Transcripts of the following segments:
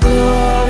Glory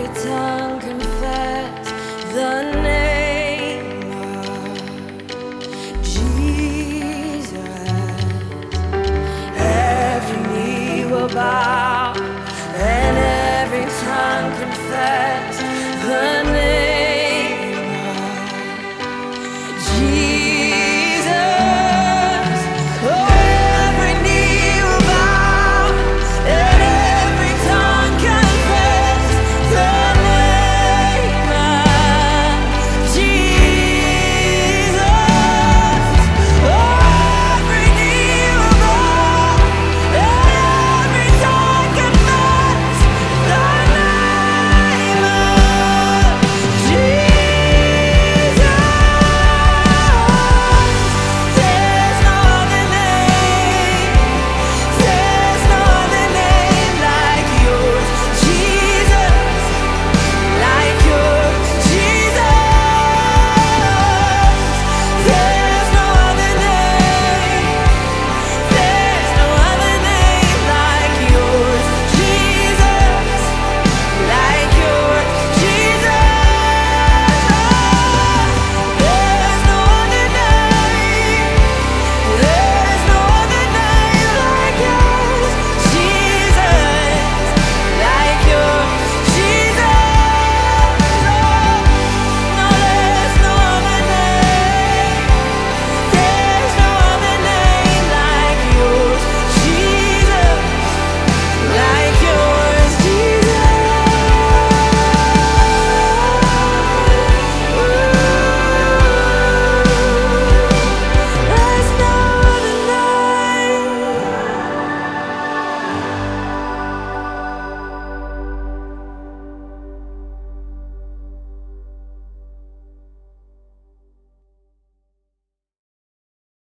every tongue confess the name